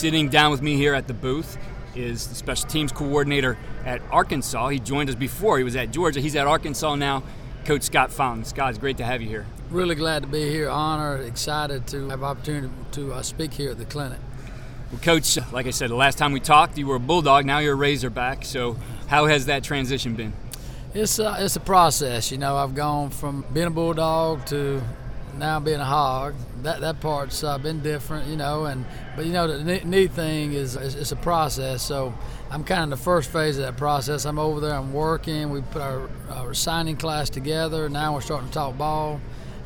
Sitting down with me here at the booth is the special teams coordinator at Arkansas. He joined us before. He was at Georgia. He's at Arkansas now. Coach Scott Fountain. Scott, it's great to have you here. Really glad to be here. Honored, excited to have opportunity to uh, speak here at the clinic. Well, Coach, like I said, the last time we talked, you were a Bulldog. Now you're a Razorback. So, how has that transition been? It's a, it's a process. You know, I've gone from being a Bulldog to now being a hog, that that part's uh, been different, you know. And but you know the neat thing is, is it's a process. So I'm kind of in the first phase of that process. I'm over there. I'm working. We put our, our signing class together. Now we're starting to talk ball.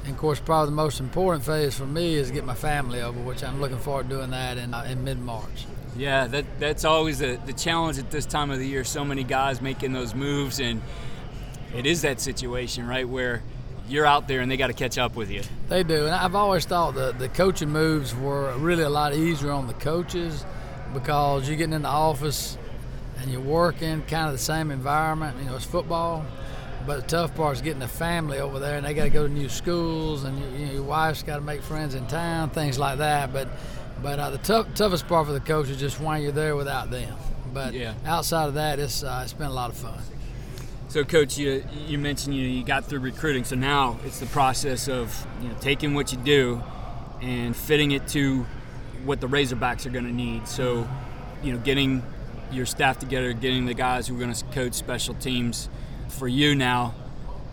And of course, probably the most important phase for me is get my family over, which I'm looking forward to doing that in, uh, in mid March. Yeah, that that's always the, the challenge at this time of the year. So many guys making those moves, and it is that situation, right, where you're out there and they got to catch up with you. They do, and I've always thought the the coaching moves were really a lot easier on the coaches because you're getting in the office and you're working kind of the same environment. You know, it's football, but the tough part is getting the family over there, and they got to go to new schools, and you, you know, your wife's got to make friends in town, things like that. But but uh, the tough, toughest part for the coach is just when you're there without them. But yeah. outside of that, it's uh, it's been a lot of fun. So, coach, you you mentioned you you got through recruiting, so now it's the process of you know taking what you do and fitting it to what the Razorbacks are going to need. So, you know, getting your staff together, getting the guys who are going to coach special teams for you now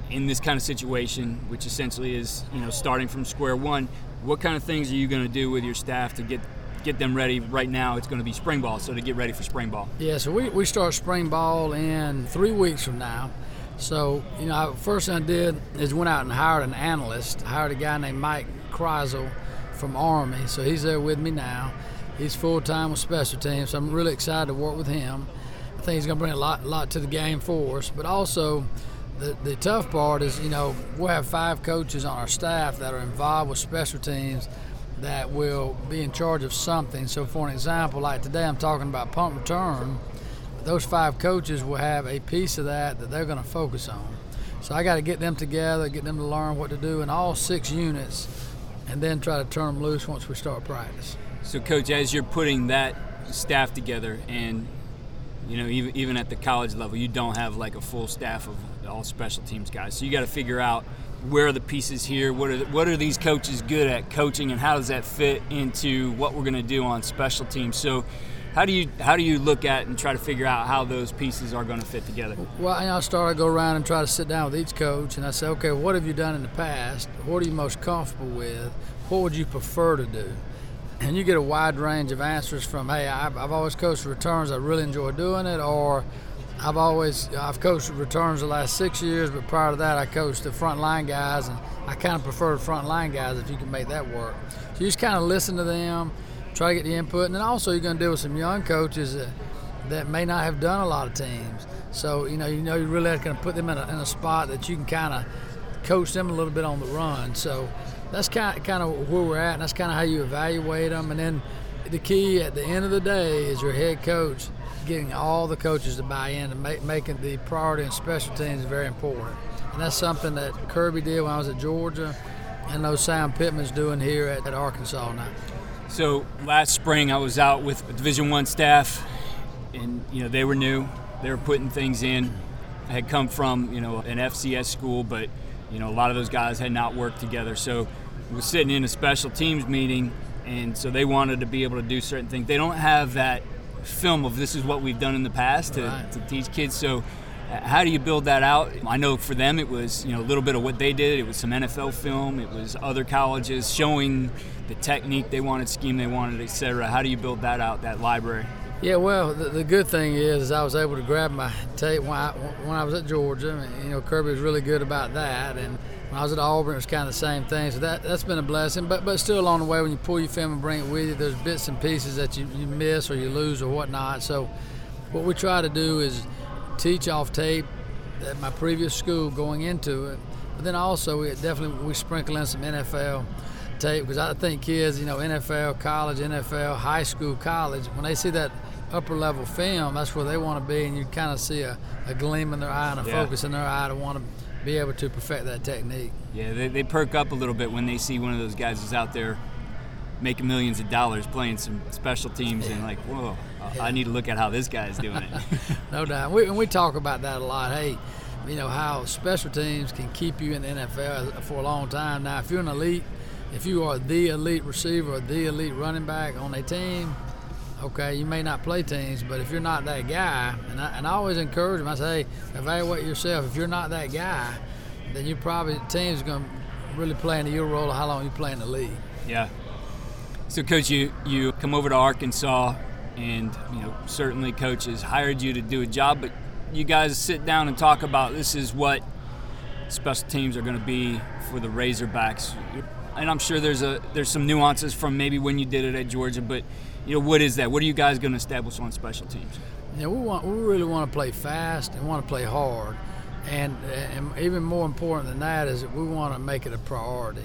in this kind of situation, which essentially is you know starting from square one. What kind of things are you going to do with your staff to get get them ready right now. It's going to be spring ball, so to get ready for spring ball. Yeah, so we, we start spring ball in three weeks from now. So, you know, first thing I did is went out and hired an analyst. Hired a guy named Mike Kreisel from Army. So he's there with me now. He's full time with special teams, so I'm really excited to work with him. I think he's going to bring a lot, lot to the game for us. But also, the, the tough part is, you know, we'll have five coaches on our staff that are involved with special teams that will be in charge of something. So, for an example, like today, I'm talking about punt return. Those five coaches will have a piece of that that they're going to focus on. So, I got to get them together, get them to learn what to do in all six units, and then try to turn them loose once we start practice. So, coach, as you're putting that staff together, and you know, even even at the college level, you don't have like a full staff of all special teams guys. So you got to figure out where are the pieces here? What are the, what are these coaches good at coaching, and how does that fit into what we're going to do on special teams? So, how do you how do you look at and try to figure out how those pieces are going to fit together? Well, I start to go around and try to sit down with each coach, and I say, okay, what have you done in the past? What are you most comfortable with? What would you prefer to do? And you get a wide range of answers from, hey, I've, I've always coached returns, I really enjoy doing it, or I've always I've coached returns the last six years, but prior to that I coached the front line guys, and I kind of prefer the front line guys if you can make that work. So you just kind of listen to them, try to get the input, and then also you're going to deal with some young coaches that, that may not have done a lot of teams. So you know you know you really have to put them in a, in a spot that you can kind of coach them a little bit on the run. So that's kind kind of where we're at, and that's kind of how you evaluate them. And then the key at the end of the day is your head coach getting all the coaches to buy in and make, making the priority in special teams very important. And that's something that Kirby did when I was at Georgia, and those Sam Pittman's doing here at, at Arkansas now. So last spring, I was out with Division One staff, and you know they were new. They were putting things in. I had come from you know an FCS school, but you know a lot of those guys had not worked together. So we was sitting in a special teams meeting and so they wanted to be able to do certain things. They don't have that film of this is what we've done in the past to, Right. to teach kids. So how do you build that out? I know for them it was you know a little bit of what they did. It was some NFL film. It was other colleges showing the technique they wanted, scheme they wanted, etc. How do you build that out? That library. Yeah, well, the, the good thing is, I was able to grab my tape when I, when I was at Georgia. and, You know, Kirby was really good about that, and when I was at Auburn, it was kind of the same thing. So that that's been a blessing. But but still along the way, when you pull your film and bring it with you, there's bits and pieces that you, you miss or you lose or whatnot. So what we try to do is teach off tape at my previous school going into it, but then also we definitely we sprinkle in some NFL tape because I think kids, you know, NFL, college, NFL, high school, college, when they see that upper level film, that's where they want to be, and you kind of see a, a gleam in their eye and a Yeah. focus in their eye to want to be able to perfect that technique. Yeah, they, they perk up a little bit when they see one of those guys who's out there making millions of dollars playing some special teams and like, whoa, uh, I- I need to look at how this guy's doing it. No doubt. We, and we talk about that a lot. Hey, you know, how special teams can keep you in the NFL for a long time. Now, if you're an elite, if you are the elite receiver or the elite running back on a team, okay, you may not play teams, but if you're not that guy, and I, and I always encourage them, I say, evaluate yourself. If you're not that guy, then you probably, team's going to really play into your role of how long you play in the league. yeah. So, coach, you you come over to Arkansas, and you know certainly coaches hired you to do a job, but you guys sit down and talk about this is what special teams are going to be for the Razorbacks. And I'm sure there's a there's some nuances from maybe when you did it at Georgia, but you know what is that? What are you guys going to establish on special teams? Yeah, we want we really want to play fast and want to play hard, and and even more important than that is that we want to make it a priority.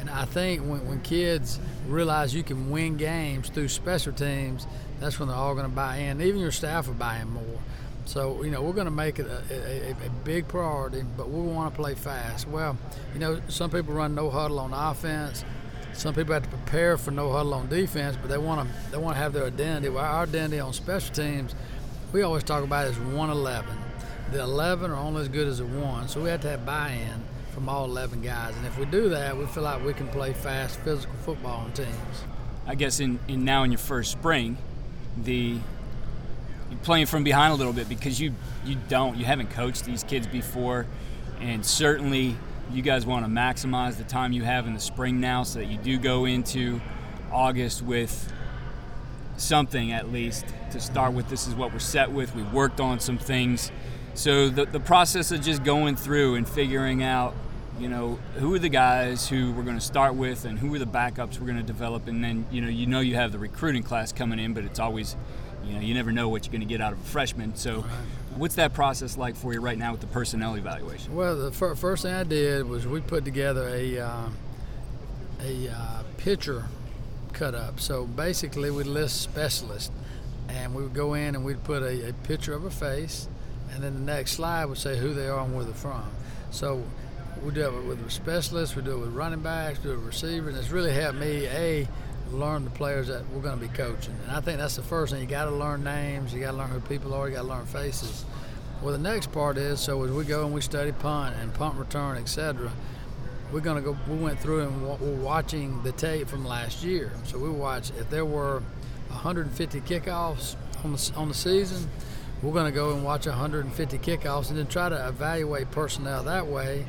And I think when, when kids realize you can win games through special teams, that's when they're all going to buy in. Even your staff will buy in more. So you know we're going to make it a, a, a big priority, but we want to play fast. Well, you know some people run no huddle on offense. Some people have to prepare for no huddle on defense, but they want to they want to have their identity. Well, our identity on special teams, we always talk about is 111. The 11 are only as good as the one, so we have to have buy-in from all 11 guys. And if we do that, we feel like we can play fast, physical football on teams. I guess in, in now in your first spring, the you're playing from behind a little bit because you you don't you haven't coached these kids before, and certainly you guys want to maximize the time you have in the spring now so that you do go into August with something at least to start with. This is what we're set with. We worked on some things. So the, the process of just going through and figuring out, you know, who are the guys who we're going to start with and who are the backups we're going to develop. And then, you know, you know you have the recruiting class coming in, but it's always, you know, you never know what you're going to get out of a freshman. So what's that process like for you right now with the personnel evaluation? Well, the fir- first thing I did was we put together a um, a uh, picture cut up. So basically, we list specialists, and we would go in and we'd put a, a picture of a face, and then the next slide would say who they are and where they're from. So we do it with specialists, we do it with running backs, we do it with receivers, and it's really helped me a learn the players that we're going to be coaching. And I think that's the first thing. You got to learn names, you got to learn who people are, you got to learn faces. Well, the next part is so as we go and we study punt and punt return, etc. We're gonna go. We went through and we're watching the tape from last year. So we watch if there were 150 kickoffs on the on the season. We're gonna go and watch 150 kickoffs and then try to evaluate personnel that way.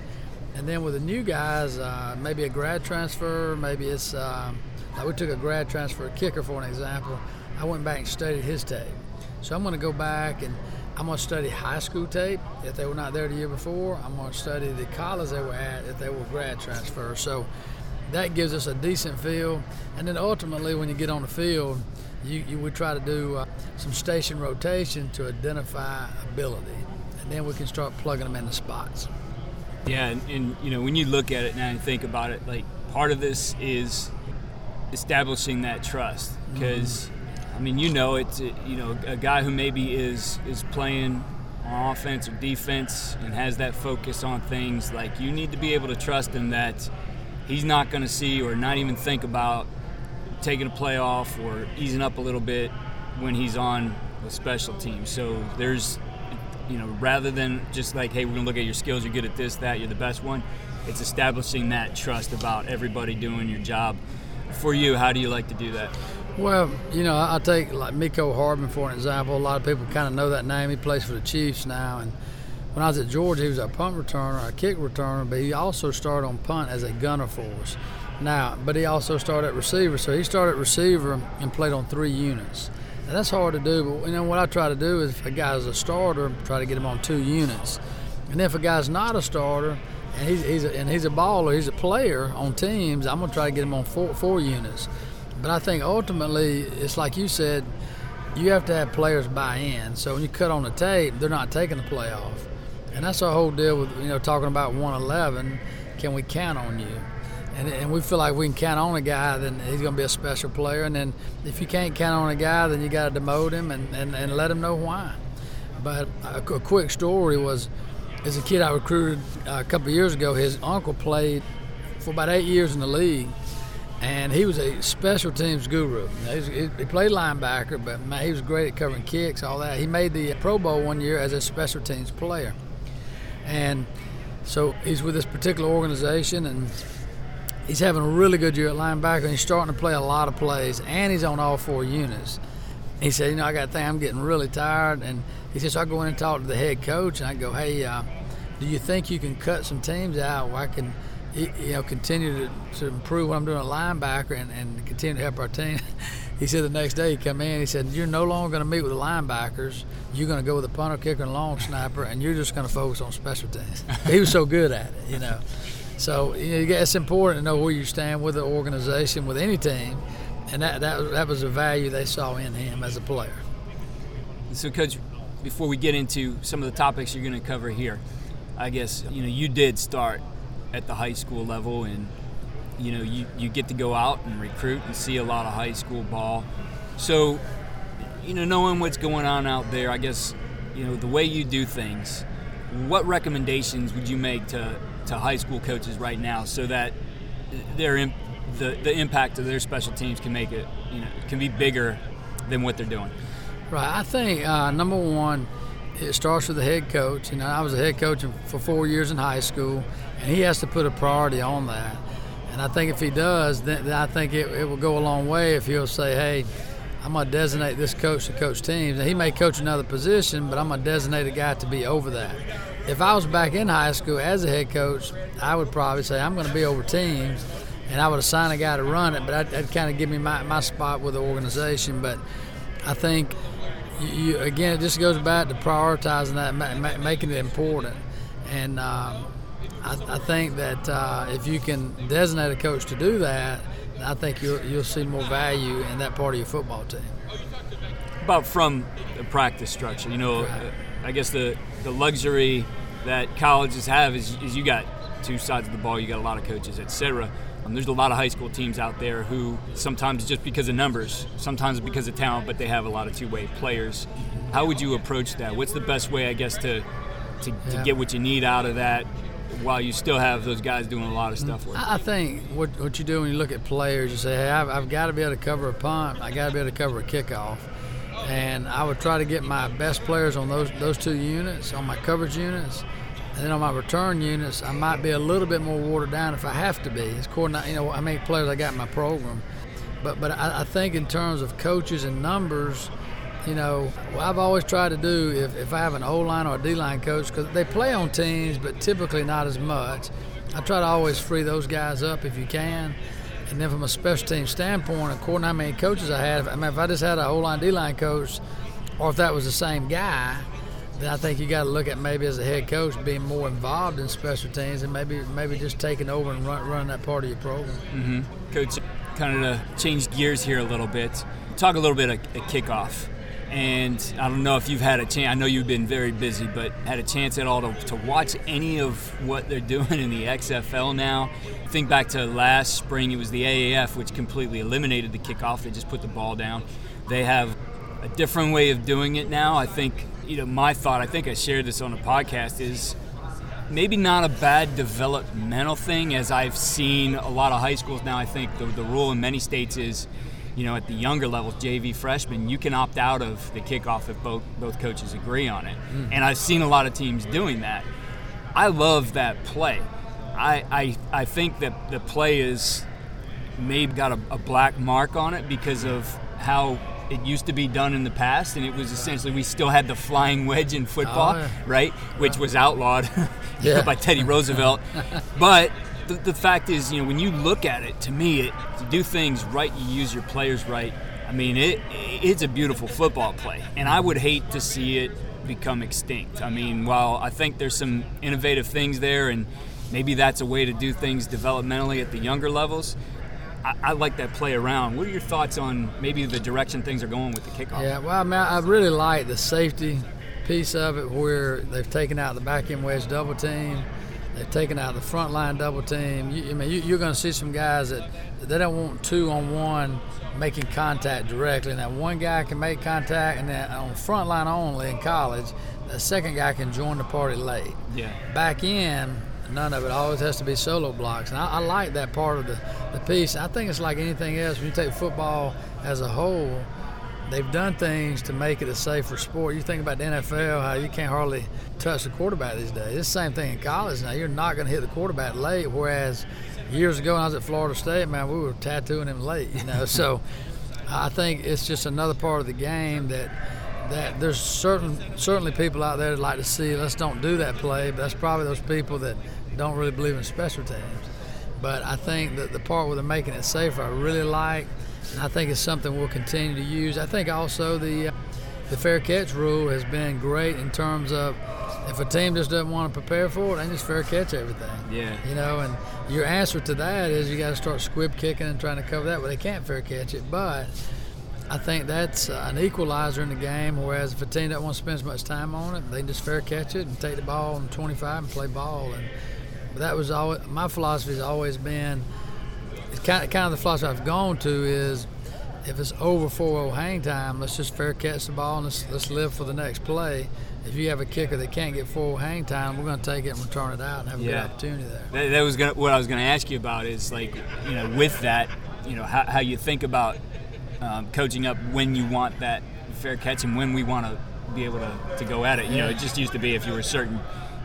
And then with the new guys, uh, maybe a grad transfer, maybe it's um, like we took a grad transfer kicker for an example. I went back and studied his tape. So I'm going to go back and I'm going to study high school tape if they were not there the year before. I'm going to study the college they were at if they were grad transfer. So that gives us a decent feel. And then ultimately, when you get on the field, you, you try to do uh, some station rotation to identify ability, and then we can start plugging them in the spots. Yeah, and, and you know when you look at it now and think about it, like part of this is establishing that trust mm. because I mean you know it's you know a guy who maybe is is playing on offense or defense and has that focus on things like you need to be able to trust him that he's not going to see or not even think about taking a play off or easing up a little bit when he's on a special team. So there's, you know, rather than just like, hey, we're gonna look at your skills, you're good at this, that, you're the best one. It's establishing that trust about everybody doing your job for you, how do you like to do that? Well, you know, I take like Mecole Hardman for an example. A lot of people kind of know that name. He plays for the Chiefs now, and when I was at Georgia, he was a punt returner, a kick returner, but he also started on punt as a gunner for us. Now, but he also started at receiver, so he started receiver and played on three units. Now, that's hard to do, but you know what I try to do is if a guy's a starter, try to get him on two units, and if a guy's not a starter and he's, he's a, and he's a baller, he's a player on teams, I'm gonna try to get him on four, four units. But I think ultimately, it's like you said, you have to have players buy in. So when you cut on the tape, they're not taking the play off. And that's our whole deal with you know talking about 111. Can we count on you? And, and we feel like we can count on a guy, then he's going to be a special player. And then if you can't count on a guy, then you got to demote him and, and, and let him know why. But a, a quick story was, as a kid I recruited uh, a couple years ago, his uncle played for about eight years in the league and he was a special teams guru. He, played linebacker, but man, he was great at covering kicks, all that. He made the Pro Bowl one year as a special teams player, and so he's with this particular organization, and he's having a really good year at linebacker. And he's starting to play a lot of plays, and he's on all four units. He said, "You know, I got to think I'm getting really tired," and he says, so "I go in and talk to the head coach, and I go, hey." Uh, do you think you can cut some teams out where I can you know, continue to, to improve what I'm doing at linebacker and, and continue to help our team. he said the next day he come in, he said, You're no longer going to meet with the linebackers. You're going to go with the punter, kicker, and long snapper, and you're just going to focus on special teams. he was so good at it, you know. So you know, it's important to know where you stand with the organization, with any team, and that, that, that was a value they saw in him as a player. So, Coach, before we get into some of the topics you're going to cover here, I guess you know you did start at the high school level and you know you, you get to go out and recruit and see a lot of high school ball so you know knowing what's going on out there i guess you know the way you do things what recommendations would you make to, to high school coaches right now so that their the, the impact of their special teams can make it you know can be bigger than what they're doing right i think uh, number one it starts with the head coach. You know, I was a head coach for four years in high school, and he has to put a priority on that. And I think if he does, then, then I think it, it will go a long way if he'll say, hey, I'm going to designate this coach to coach teams. And he may coach another position, but I'm going to designate a guy to be over that. If I was back in high school as a head coach, I would probably say I'm going to be over teams, and I would assign a guy to run it, but I'd, would kind of give me my, my spot with the organization. But I think – you, again, it just goes back to prioritizing that, ma- making it important. And um, I, I, think that uh, if you can designate a coach to do that, I think you'll, you'll see more value in that part of your football team. About from the practice structure, you know, right. I guess the, the luxury that colleges have is, is you got two sides of the ball, you got a lot of coaches, etc. Um, there's a lot of high school teams out there who sometimes just because of numbers, sometimes because of talent, but they have a lot of two-way players. How would you approach that? What's the best way, I guess, to to, yeah. to get what you need out of that while you still have those guys doing a lot of stuff with? I think what what you do when you look at players, you say, hey, I've, I've got to be able to cover a punt. I got to be able to cover a kickoff. And I would try to get my best players on those those two units, on my coverage units, and then on my return units, I might be a little bit more watered down if I have to be. It's according to you know how many players I got in my program. But but I, I think in terms of coaches and numbers, you know, what I've always tried to do if, if I have an O line or a D line coach, because they play on teams, but typically not as much. I try to always free those guys up if you can. And then from a special team standpoint, according to how many coaches I had, I mean, if I just had a O line D line coach, or if that was the same guy, then I think you got to look at maybe as a head coach being more involved in special teams and maybe maybe just taking over and run, running that part of your program. Mm-hmm. Coach, kind of to change gears here a little bit, talk a little bit of, of kickoff. And I don't know if you've had a chance. I know you've been very busy, but had a chance at all to, to watch any of what they're doing in the XFL now. Think back to last spring; it was the AAF, which completely eliminated the kickoff. They just put the ball down. They have a different way of doing it now. I think you know, my thought, I think I shared this on a podcast, is maybe not a bad developmental thing as I've seen a lot of high schools now. I think the, the rule in many states is, you know, at the younger levels, JV freshmen, you can opt out of the kickoff if both both coaches agree on it. Mm. And I've seen a lot of teams doing that. I love that play. I, I, I think that the play is maybe got a, a black mark on it because of how it used to be done in the past, and it was essentially we still had the flying wedge in football, Oh, yeah. right? Which was outlawed Yeah. by Teddy Roosevelt. but the, the fact is, you know, when you look at it, to me, it, to do things right, you use your players right. I mean, it it's a beautiful football play, and I would hate to see it become extinct. I mean, while I think there's some innovative things there, and maybe that's a way to do things developmentally at the younger levels. I, I like that play around. What are your thoughts on maybe the direction things are going with the kickoff? Yeah, well, I mean, I really like the safety piece of it where they've taken out the back end wedge double team. They've taken out the front line double team. You, I mean, you, you're going to see some guys that they don't want two on one making contact directly. And that one guy can make contact, and then on front line only in college, the second guy can join the party late. Yeah. Back in, none of it always has to be solo blocks. And I, I like that part of the, the piece. I think it's like anything else. When you take football as a whole, they've done things to make it a safer sport. You think about the NFL, how you can't hardly touch the quarterback these days. It's the same thing in college now. You're not going to hit the quarterback late, whereas years ago when I was at Florida State, man, we were tattooing him late, you know. so I think it's just another part of the game that that there's certain certainly people out there that like to see let's don't do that play, but that's probably those people that don't really believe in special teams. But I think that the part where they're making it safer, I really like. And I think it's something we'll continue to use. I think also the uh, the fair catch rule has been great in terms of if a team just doesn't want to prepare for it, they just fair catch everything. Yeah. You know, and your answer to that is you got to start squib kicking and trying to cover that, but they can't fair catch it. But I think that's uh, an equalizer in the game. Whereas if a team doesn't want to spend as much time on it, they just fair catch it and take the ball on 25 and play ball. And that was always my philosophy has always been. It's kind of, kind of the philosophy I've gone to is if it's over 4-0 hang time, let's just fair catch the ball and let's, let's live for the next play. If you have a kicker that can't get 4 hang time, we're going to take it and return it out and have a Yeah. good opportunity there. That, that was gonna, what I was going to ask you about is like, you know, with that, you know, how, how you think about um, coaching up when you want that fair catch and when we want to be able to, to go at it. You know, it just used to be if you were certain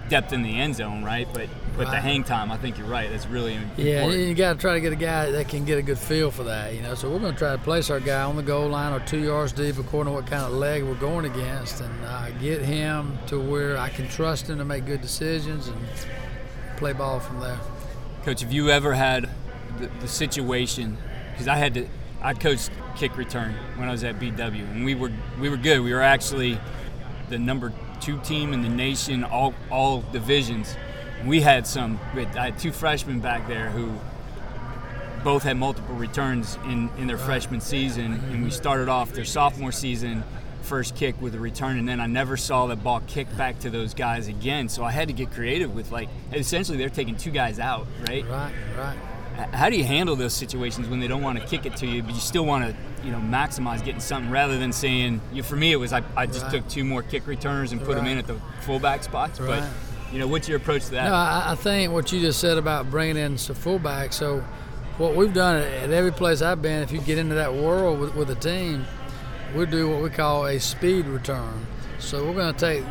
depth in the end zone, right? But but the hang time, I think you're right. That's really important. you, you got to try to get a guy that can get a good feel for that, you know. So we're going to try to place our guy on the goal line or two yards deep, according to what kind of leg we're going against, and uh, get him to where I can trust him to make good decisions and play ball from there. Coach, have you ever had the, the situation? Because I had to, I coached kick return when I was at BW, and we were we were good. We were actually the number two team in the nation, all all divisions. We had some. we had- I had two freshmen back there who both had multiple returns in, in their freshman season, and we started off their sophomore season first kick with a return, and then I never saw that ball kick back to those guys again. So I had to get creative with like essentially they're taking two guys out, right? Right, right. H- How do you handle those situations when they don't want to kick it to you, but you still want to, you know, maximize getting something rather than saying, you know, for me it was I, I just Right. took two more kick returners and put them in at the fullback spots. Right. But you know, what's your approach to that? No, I, I think what you just said about bringing in some fullback. So, what we've done at, at every place I've been, if you get into that world with, with a team, we do what we call a speed return. So we're going to take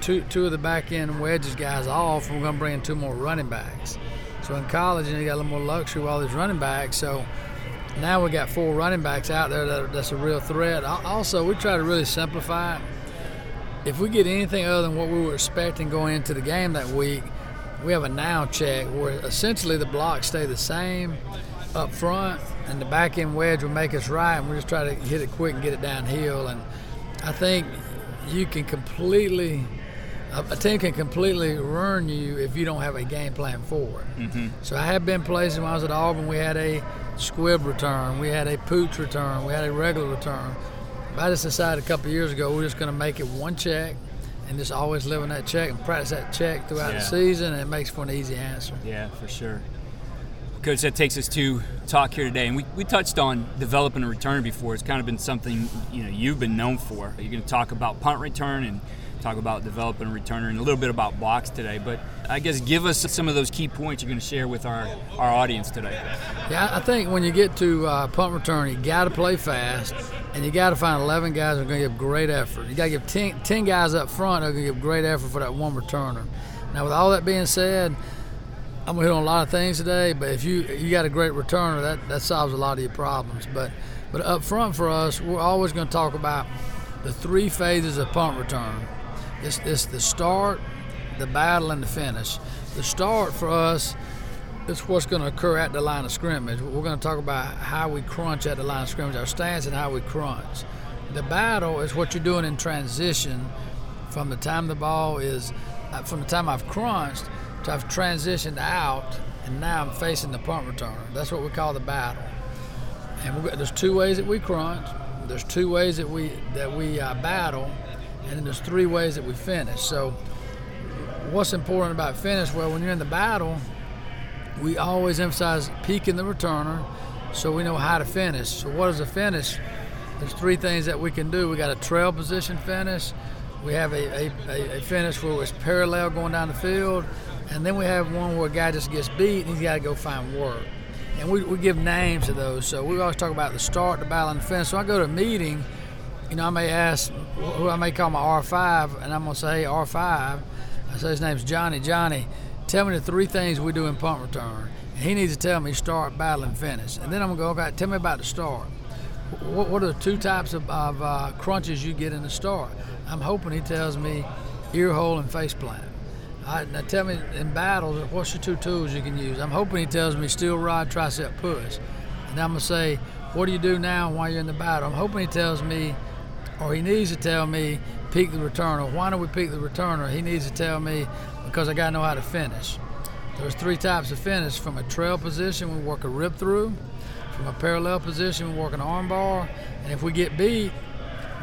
two two of the back end wedges guys off, and we're going to bring in two more running backs. So in college, know, you got a little more luxury with all these running backs. So now we got four running backs out there that, that's a real threat. Also, we try to really simplify if we get anything other than what we were expecting going into the game that week, we have a now check where essentially the blocks stay the same up front and the back end wedge will make us right and we just try to hit it quick and get it downhill and I think you can completely a a team can completely ruin you if you don't have a game plan for it. Mm-hmm. So I have been places when I was at Auburn, we had a squib return, we had a pooch return, we had a regular return. But I just decided a couple years ago we're just going to make it one check and just always live on that check and practice that check throughout Yeah. the season, and it makes for an easy answer. Yeah, for sure. Coach, that takes us to talk here today, and we, we touched on developing a return before. It's kind of been something you know you've been known for. You're going to talk about punt return and talk about developing a returner and a little bit about blocks today. But I guess give us some of those key points you're going to share with our, our audience today. Yeah, I think when you get to uh, punt return, you got to play fast, and you got to find 11 guys that are going to give great effort. You got to give 10, 10 guys up front that are going to give great effort for that one returner. Now, with all that being said, I'm gonna hit on a lot of things today, but if you you got a great returner, that that solves a lot of your problems. But but up front for us, we're always going to talk about the three phases of punt return. It's, it's the start, the battle, and the finish. The start for us is what's going to occur at the line of scrimmage. We're going to talk about how we crunch at the line of scrimmage, our stance, and how we crunch. The battle is what you're doing in transition from the time the ball is, uh, from the time I've crunched to I've transitioned out, and now I'm facing the punt returner. That's what we call the battle. And there's two ways that we crunch. There's two ways that we that we uh, battle, and then there's three ways that we finish. So, what's important about finish? Well, when you're in the battle, we always emphasize peeking the returner, so we know how to finish. So, what is a finish? There's three things that we can do. We got a trail position finish. We have a, a, a finish where it's parallel going down the field, and then we have one where a guy just gets beat and he's got to go find work and we, we give names to those. So we always talk about the start, the battle, and the finish. So I go to a meeting, you know, I may ask who I may call my R5, and I'm gonna say R5. I say his name's Johnny. Johnny, tell me the three things we do in punt return. And he needs to tell me start, battle, and finish. And then I'm gonna go, okay, tell me about the start. What, what are the two types of, of uh, crunches you get in the start? I'm hoping he tells me ear hole and face plant. I, now tell me in battles, what's your two tools you can use? I'm hoping he tells me steel rod, tricep push. And I'm going to say, what do you do now while you're in the battle? I'm hoping he tells me, or he needs to tell me, peek the returner. Why don't we peek the returner? He needs to tell me because I got to know how to finish. There's three types of finish. From a trail position, we work a rip through. From a parallel position, we work an arm bar. And if we get beat,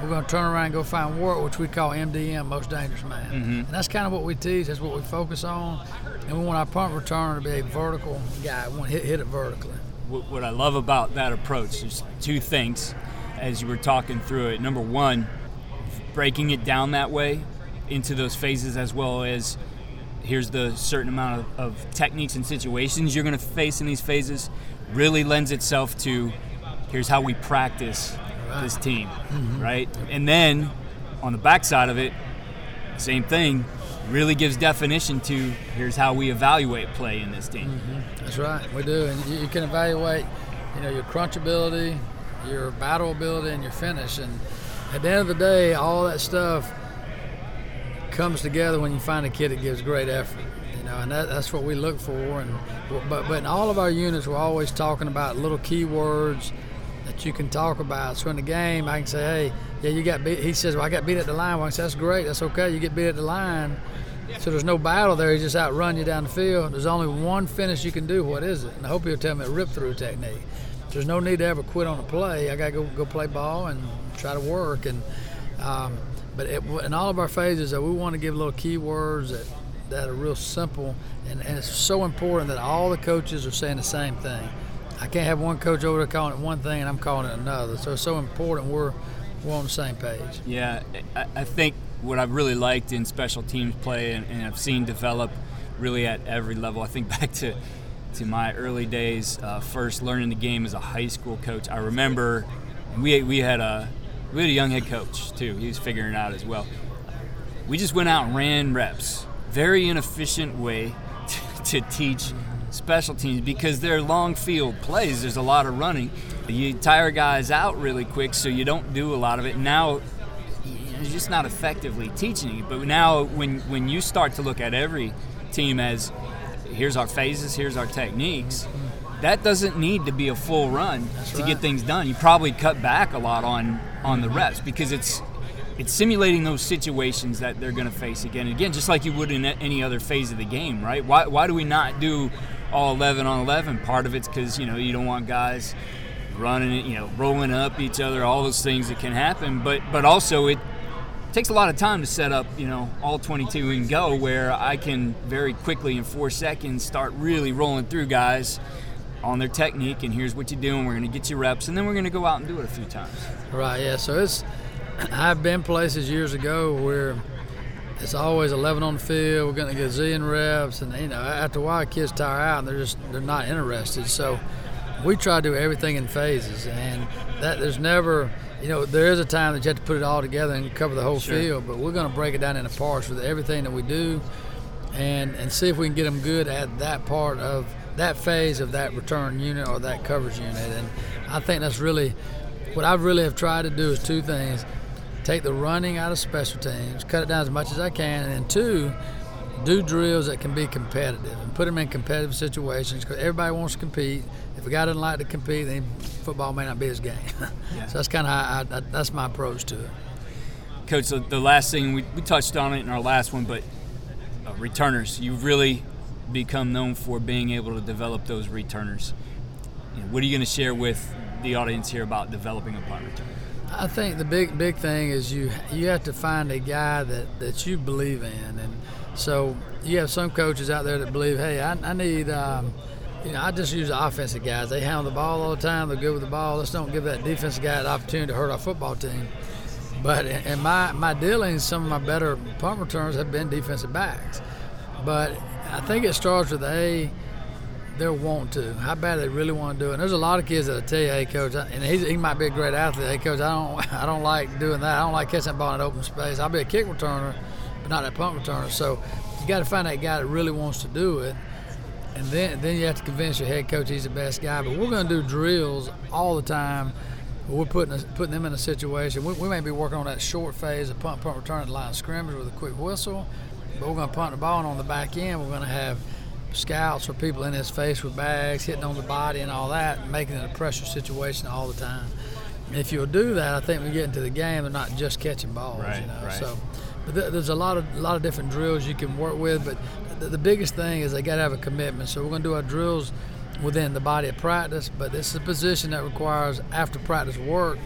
we're going to turn around and go find work, which we call MDM, most dangerous man. Mm-hmm. And that's kind of what we teach. That's what we focus on. And we want our punt returner to be a vertical guy. We want to hit, hit it vertically. What I love about that approach is two things as you were talking through it. Number one, breaking it down that way into those phases as well as here's the certain amount of, of techniques and situations you're going to face in these phases really lends itself to here's how we practice this team, mm-hmm. right? And then on the backside of it, same thing, really gives definition to here's how we evaluate play in this team. Mm-hmm. That's right, we do, and you, you, can evaluate, you know, your crunch ability, your battle ability, and your finish. And at the end of the day, all that stuff comes together when you find a kid that gives great effort. You know, and that, that's what we look for. And but but in all of our units, we're always talking about little keywords that you can talk about. So in the game, I can say, hey, yeah, you got beat. He says, well, I got beat at the line. Well, I say, that's great. That's okay. You get beat at the line. So there's no battle there. He just outrun you down the field. There's only one finish you can do. What is it? And I hope he'll tell me a rip through technique. There's no need to ever quit on a play. I got to go go play ball and try to work. And um, but it, in all of our phases, we want to give little keywords that that are real simple, and, and it's so important that all the coaches are saying the same thing. I can't have one coach over there calling it one thing and I'm calling it another. So it's so important we're we're on the same page. Yeah, I, think what I've really liked in special teams play and, and, I've seen develop really at every level. I think back to to my early days, uh, first learning the game as a high school coach. I remember we we had a we had a young head coach too. He was figuring it out as well. We just went out and ran reps. Very inefficient way to, to teach special teams because they're long field plays. There's a lot of running. You tire guys out really quick, so you don't do a lot of it. Now, you're just not effectively teaching. But now, when when you start to look at every team as here's our phases, here's our techniques, that doesn't need to be a full run That's to right. get things done. You probably cut back a lot on on the reps because it's it's simulating those situations that they're going to face again and again, just like you would in any other phase of the game, right? Why, why do we not do all 11 on 11. Part of it's because you know you don't want guys running it, you know, rolling up each other, all those things that can happen. But but also it takes a lot of time to set up, you know, all 22 and go. Where I can very quickly in four seconds start really rolling through guys on their technique and here's what you do and we're going to get you reps and then we're going to go out and do it a few times right yeah so it's i've been places years ago where it's always 11 on the field. We're going to get zillion reps, and you know, after a while, kids tire out and they're just they're not interested. So we try to do everything in phases, and that there's never, you know, there is a time that you have to put it all together and cover the whole sure. field, but we're going to break it down into parts with everything that we do. and and see if we can get them good at that part of that phase of that return unit or that coverage unit. And I think that's really what I really have tried to do is two things: take the running out of special teams, cut it down as much as I can, and then two, do drills that can be competitive and put them in competitive situations because everybody wants to compete. If a guy doesn't like to compete, then football may not be his game. Yeah. so that's kind of how I, I, that's my approach to it. Coach, the, the last thing we, we touched on it in our last one, but uh, returners, you've really become known for being able to develop those returners. You know, what are you going to share with the audience here about developing a punt returner? I think the big big thing is you you have to find a guy that, that you believe in, and so you have some coaches out there that believe, hey, I, I need. Um, you know, I just use the offensive guys. They handle the ball all the time. They're good with the ball. Let's don't give that defensive guy an opportunity to hurt our football team. But in my, my dealings, some of my better punt returns have been defensive backs. But I think it starts with a they'll want to. How bad they really want to do it. And there's a lot of kids that'll tell you, "Hey, coach," and he might be a great athlete. Hey, coach, I don't I don't like doing that. I don't like catching that ball in open space. I'll be a kick returner, but not a punt returner. So you got to find that guy that really wants to do it. And then, then you have to convince your head coach he's the best guy. But we're going to do drills all the time we're putting a, putting them in a situation. We, we, may be working on that short phase of punt, punt, return at the line of scrimmage with a quick whistle, but we're going to punt the ball, and on the back end, we're going to have scouts or people in his face with bags, hitting on the body and all that, making it a pressure situation all the time. And if you'll do that, I think we get into the game, they're not just catching balls. Right, you know? right. So, but th- there's a lot of a lot of different drills you can work with, but the biggest thing is they got to have a commitment. So we're going to do our drills within the body of practice, but this is a position that requires after practice work,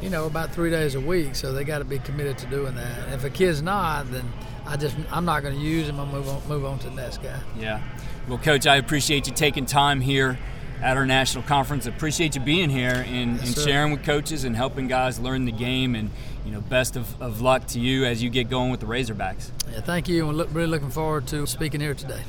you know, about three days a week. So they got to be committed to doing that. And if a kid's not, then I just I'm not going to use him. I'll move on move on to the next guy. Yeah. Well, coach, I appreciate you taking time here at our national conference. Appreciate you being here and, yes, and sharing with coaches and helping guys learn the game. And you know, best of, of luck to you as you get going with the Razorbacks. Yeah, thank you. And look, really looking forward to speaking here today.